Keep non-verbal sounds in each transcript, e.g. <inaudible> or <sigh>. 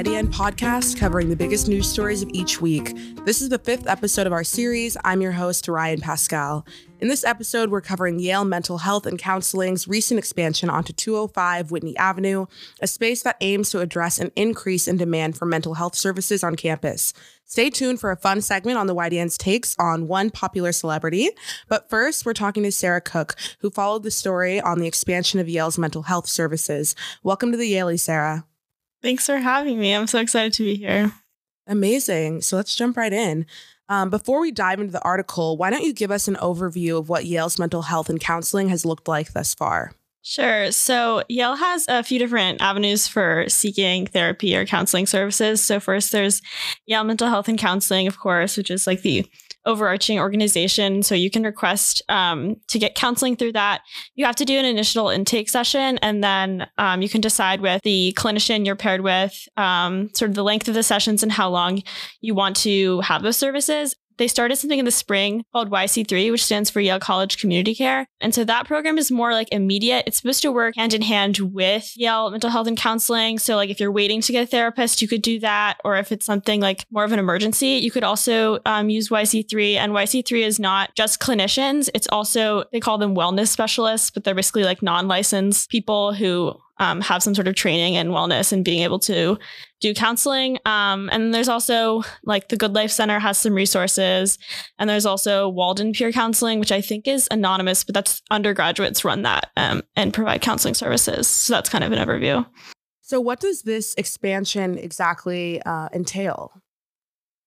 YDN podcast covering the biggest news stories of each week. This is the fifth episode of our series. I'm your host, Ryan Pascal. In this episode, we're covering Yale Mental Health and Counseling's recent expansion onto 205 Whitney Avenue, a space that aims to address an increase in demand for mental health services on campus. Stay tuned for a fun segment on the YDN's takes on one popular celebrity. But first, we're talking to Sarah Cook, who followed the story on the expansion of Yale's mental health services. Welcome to the Yalie, Sarah. Thanks for having me. I'm so excited to be here. Amazing. So let's jump right in. Um, before we dive into the article, why don't you give us an overview of what Yale's mental health and counseling has looked like thus far? Sure. So Yale has a few different avenues for seeking therapy or counseling services. So first there's Yale Mental Health and Counseling, of course, which is like the overarching organization. So you can request um, to get counseling through that. You have to do an initial intake session, and then um, you can decide with the clinician you're paired with, um, sort of the length of the sessions and how long you want to have those services they started something in the spring called YC3, which stands for Yale College Community Care. And so that program is more like immediate. It's supposed to work hand in hand with Yale Mental Health and Counseling. So, like, if you're waiting to get a therapist, you could do that. Or if it's something like more of an emergency, you could also um, use YC3. And YC3 is not just clinicians, it's also, they call them wellness specialists, but they're basically like non licensed people who um, have some sort of training and wellness and being able to do counseling. Um, and there's also like the Good Life Center has some resources. And there's also Walden Peer Counseling, which I think is anonymous, but that's undergraduates run that um, and provide counseling services. So that's kind of an overview. So, what does this expansion exactly uh, entail?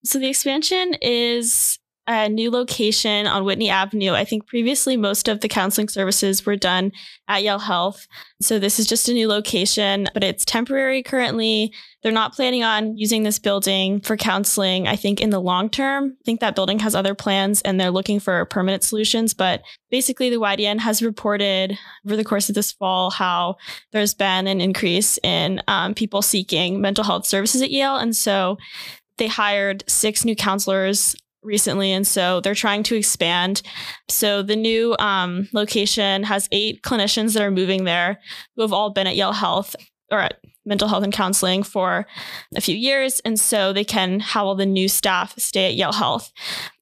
So, the expansion is a new location on Whitney Avenue. I think previously most of the counseling services were done at Yale Health. So this is just a new location, but it's temporary currently. They're not planning on using this building for counseling. I think in the long term, I think that building has other plans and they're looking for permanent solutions. But basically, the YDN has reported over the course of this fall how there's been an increase in um, people seeking mental health services at Yale. And so they hired six new counselors recently and so they're trying to expand. So the new um, location has eight clinicians that are moving there who have all been at yale health or at mental health and counseling for a few years and so they can have all the new staff stay at yale health.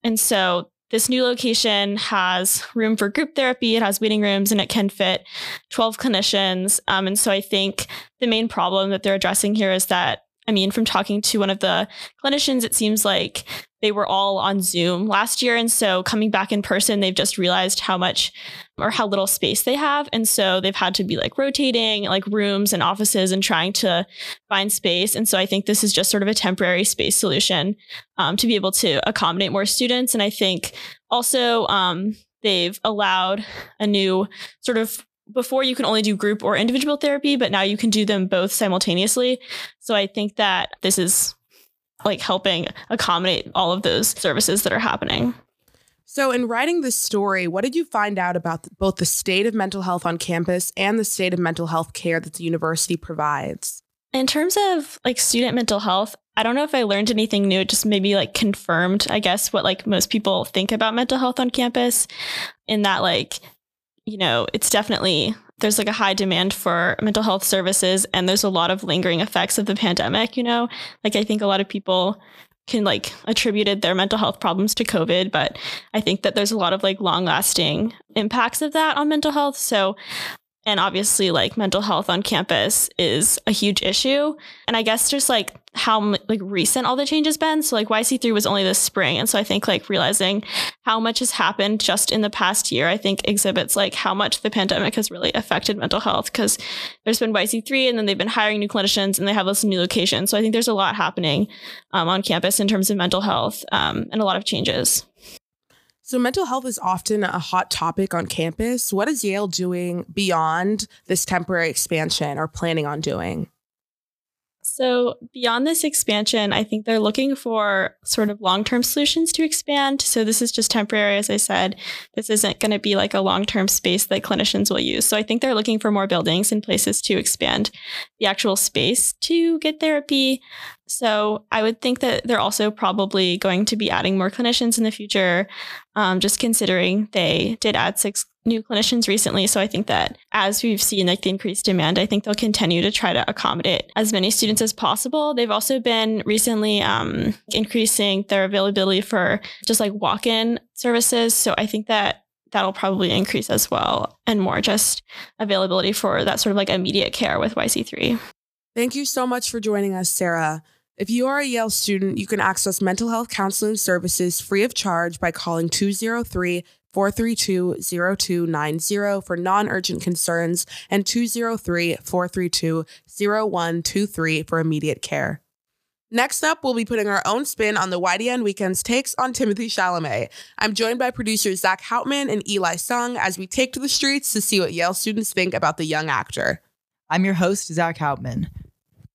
And so this new location has room for group therapy it has waiting rooms and it can fit 12 clinicians. Um, and so i think the main problem that they're addressing here is that I mean, from talking to one of the clinicians, it seems like they were all on Zoom last year. And so coming back in person, they've just realized how much or how little space they have. And so they've had to be like rotating like rooms and offices and trying to find space. And so I think this is just sort of a temporary space solution um, to be able to accommodate more students. And I think also um, they've allowed a new sort of before you can only do group or individual therapy, but now you can do them both simultaneously. So I think that this is like helping accommodate all of those services that are happening. So, in writing this story, what did you find out about both the state of mental health on campus and the state of mental health care that the university provides? In terms of like student mental health, I don't know if I learned anything new. It just maybe like confirmed, I guess, what like most people think about mental health on campus, in that like you know, it's definitely there's like a high demand for mental health services and there's a lot of lingering effects of the pandemic, you know? Like I think a lot of people can like attributed their mental health problems to COVID, but I think that there's a lot of like long lasting impacts of that on mental health. So and obviously like mental health on campus is a huge issue. And i guess just like how like recent all the changes been. So like yc3 was only this spring. And so i think like realizing how much has happened just in the past year i think exhibits like how much the pandemic has really affected mental health. Because there's been yc3 and then they've been hiring new clinicians and they have this new location. So i think there's a lot happening um, on campus in terms of mental health um, and a lot of changes so, mental health is often a hot topic on campus. What is Yale doing beyond this temporary expansion or planning on doing? So, beyond this expansion, I think they're looking for sort of long term solutions to expand. So, this is just temporary, as I said. This isn't going to be like a long term space that clinicians will use. So, I think they're looking for more buildings and places to expand the actual space to get therapy. So, I would think that they're also probably going to be adding more clinicians in the future, um, just considering they did add six new clinicians recently. So I think that as we've seen like the increased demand, I think they'll continue to try to accommodate as many students as possible. They've also been recently um, increasing their availability for just like walk-in services. So I think that that'll probably increase as well and more just availability for that sort of like immediate care with YC3. Thank you so much for joining us, Sarah. If you are a Yale student, you can access mental health counseling services free of charge by calling 203 432 0290 for non urgent concerns and 203 432 0123 for immediate care. Next up, we'll be putting our own spin on the YDN Weekend's takes on Timothy Chalamet. I'm joined by producers Zach Houtman and Eli Sung as we take to the streets to see what Yale students think about the young actor. I'm your host, Zach Houtman.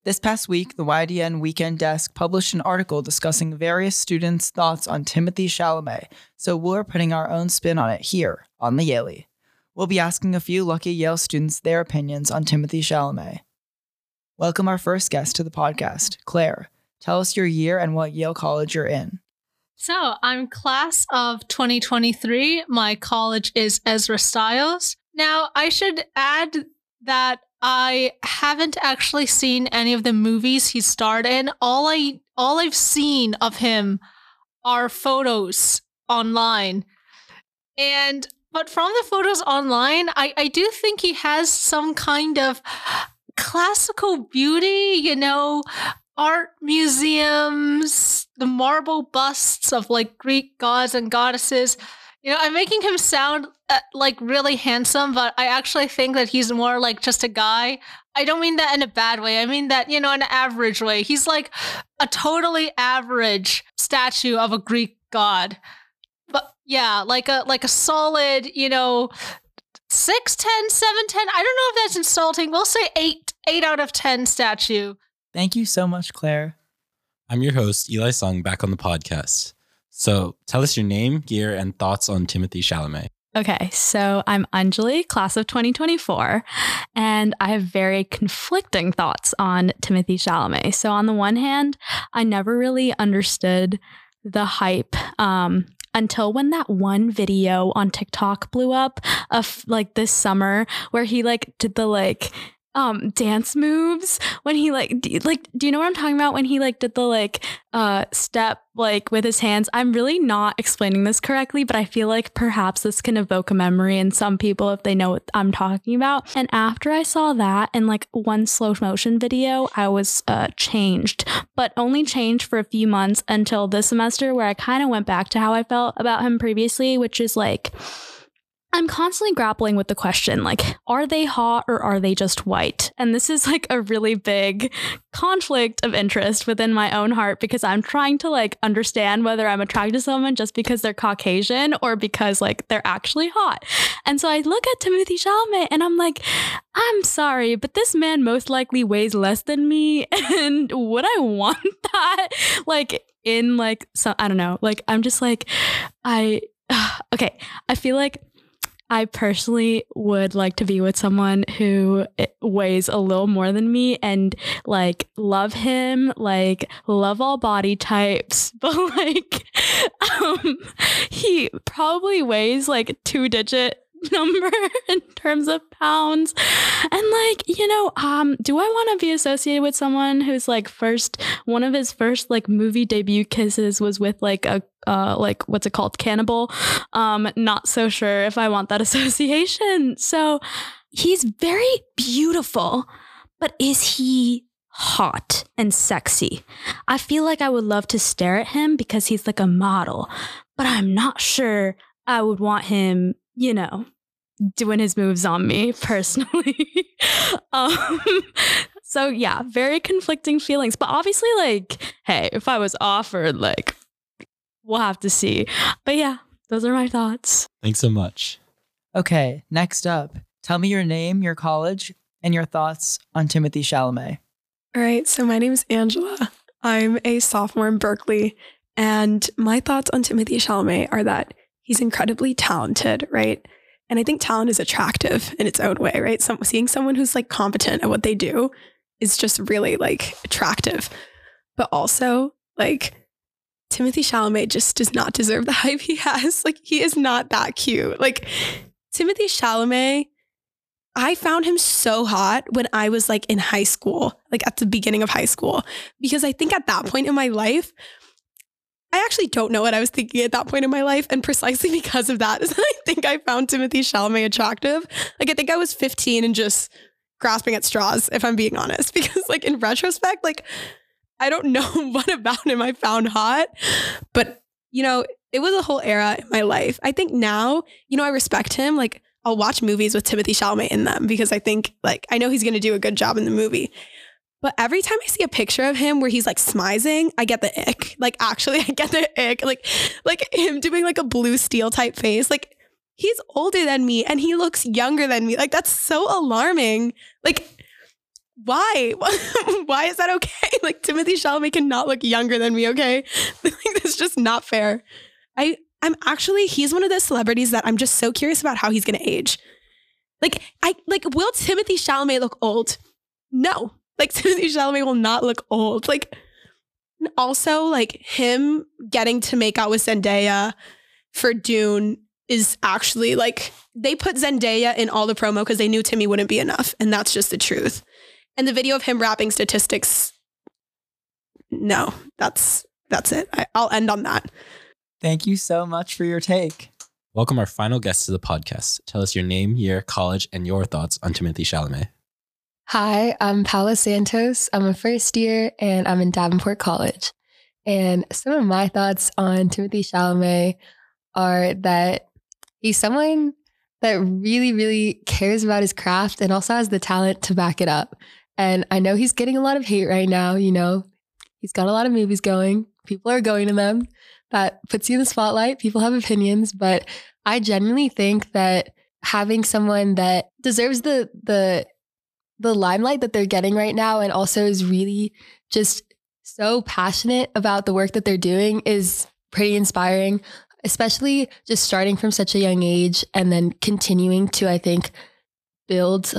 This past week, the YDN Weekend Desk published an article discussing various students' thoughts on Timothy Chalamet, so we're putting our own spin on it here on the Yalie. We'll be asking a few lucky Yale students their opinions on Timothy Chalamet. Welcome our first guest to the podcast, Claire. Tell us your year and what Yale College you're in. So, I'm class of 2023. My college is Ezra Stiles. Now, I should add that I haven't actually seen any of the movies he starred in. All I all I've seen of him are photos online. And but from the photos online, I, I do think he has some kind of classical beauty, you know, art museums, the marble busts of like Greek gods and goddesses. You know, I'm making him sound uh, like really handsome, but I actually think that he's more like just a guy. I don't mean that in a bad way. I mean that, you know, in an average way. He's like a totally average statue of a Greek god. But yeah, like a like a solid, you know, 6 10 7 10. I don't know if that's insulting. We'll say 8 8 out of 10 statue. Thank you so much, Claire. I'm your host, Eli Sung, back on the podcast. So tell us your name, gear, and thoughts on Timothy Chalamet. Okay, so I'm Anjali, class of 2024, and I have very conflicting thoughts on Timothy Chalamet. So, on the one hand, I never really understood the hype um, until when that one video on TikTok blew up of like this summer where he like did the like um dance moves when he like do, like do you know what I'm talking about? When he like did the like uh step like with his hands. I'm really not explaining this correctly but I feel like perhaps this can evoke a memory in some people if they know what I'm talking about. And after I saw that and like one slow motion video I was uh changed but only changed for a few months until this semester where I kind of went back to how I felt about him previously which is like I'm constantly grappling with the question like, are they hot or are they just white? And this is like a really big conflict of interest within my own heart because I'm trying to like understand whether I'm attracted to someone just because they're Caucasian or because like they're actually hot. And so I look at Timothy Chalamet and I'm like, I'm sorry, but this man most likely weighs less than me. <laughs> And would I want that? Like, in like, so I don't know. Like, I'm just like, I, <sighs> okay. I feel like I personally would like to be with someone who eh, weighs a little more than me and like love him, like love all body types, <laughs> but like <laughs> um he probably weighs like two digit <laughs> number in terms of pounds. And like, you know, um, do I want to be associated with someone who's like first one of his first like movie debut kisses was with like a uh like what's it called? Cannibal. Um, not so sure if I want that <laughs> association. So he's very beautiful, but is he hot and sexy. I feel like I would love to stare at him because he's like a model, but I'm not sure I would want him you know, doing his moves on me <laughs> personally. um, so yeah, very conflicting feelings. But obviously, like, hey, if I was offered, like, we'll have to see. But yeah, those are my thoughts. Thanks so much. Okay, next up, tell me your name, your college, and your thoughts on Timothy Chalamet. All right, so my name is Angela. I'm a sophomore in Berkeley, and my thoughts on Timothy Chalamet are that he's incredibly talented, right? And I think talent is attractive in its own way, right? Some, seeing someone who's like competent at what they do is just really like attractive. But also, like, Timothy Chalamet just does not deserve the <laughs> hype he has. Like, he is not that cute. Like, Timothy Chalamet, I found him so hot when I was like in high school, like at the beginning of high school, because I think at that point in my life, I actually don't know what I was thinking at that point in my life. And precisely <laughs> because of that is I think I found Timothy Chalamet attractive. Like I think I was 15 and just grasping at straws, if I'm being honest. <laughs> Because like in retrospect, like I don't know <laughs> what about him I found hot. But you know, it was a whole era in my life. I think now, you know, I respect him. Like I'll watch movies with Timothy Chalamet in them because I think like I know he's gonna do a good job in the movie. But every time I see a picture of him where he's like smizing, I get the ick. Like actually, <laughs> I get the ick. Like like him doing like a blue steel type face. Like he's older than me and he looks younger than me. Like that's so alarming. Like why? <laughs> why is that okay? <laughs> Like Timothy Chalamet cannot look younger than me. Okay, like that's just not fair. I I'm actually he's one of those celebrities that I'm just so curious about how he's gonna age. Like I like will Timothy Chalamet look old? No, like <laughs> Timothy Chalamet will not look old. Like also like him getting to make out with Zendaya for Dune is actually like they put Zendaya in all the promo because they knew Timmy wouldn't be enough, and that's just the truth. And the video of him rapping statistics, no, that's that's it. I, I'll end on that. Thank you so much for your take. Welcome our final guest to the podcast. Tell us your name, year, college, and your thoughts on Timothy Chalamet. Hi, I'm Paula Santos. I'm a first year and I'm in Davenport College. And some of my thoughts on Timothy Chalamet are that he's someone that really, really cares about his craft and also has the talent to back it up. And I know he's getting a lot of hate right now. You know, he's got a lot of movies going, people are going to them. That puts you in the spotlight. People have opinions, but I genuinely think that having someone that deserves the the the limelight that they're getting right now and also is really just so passionate about the work that they're doing is pretty inspiring, especially just starting from such a young age and then continuing to, I think, build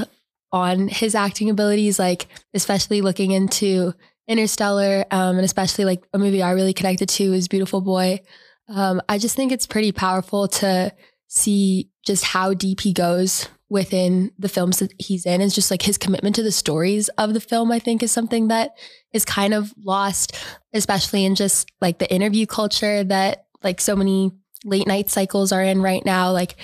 on his acting abilities, like especially looking into Interstellar, um, and especially like a movie I really connected to is Beautiful Boy. Um, I just think it's pretty powerful to see just how deep he goes within the films that he's in. is just like his commitment to the stories of the film, I think, is something that is kind of lost, especially in just like the interview culture that like so many late night cycles are in right now. Like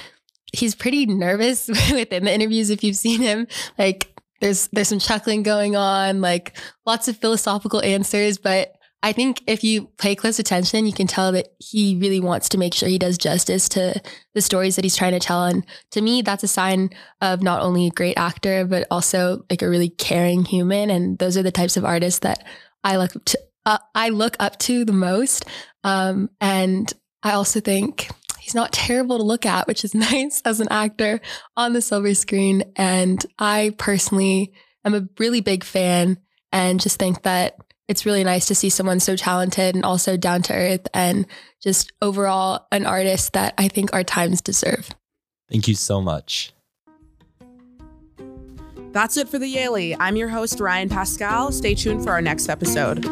he's pretty nervous <laughs> within the interviews if you've seen him. Like there's there's some chuckling going on, like lots of philosophical answers, but I think if you pay close attention, you can tell that he really wants to make sure he does justice to the stories that he's trying to tell. And to me, that's a sign of not only a great actor, but also like a really caring human. And those are the types of artists that I look up to. Uh, I look up to the most. Um, and I also think he's not terrible to look at, which is <laughs> nice as an actor on the silver screen. And I personally am a really big fan and just think that it's really nice to see someone so talented and also down to earth and just overall an artist that I think our times deserve. Thank you so much. That's it for the Yalie. I'm your host, Ryan Pascal. Stay tuned for our next episode.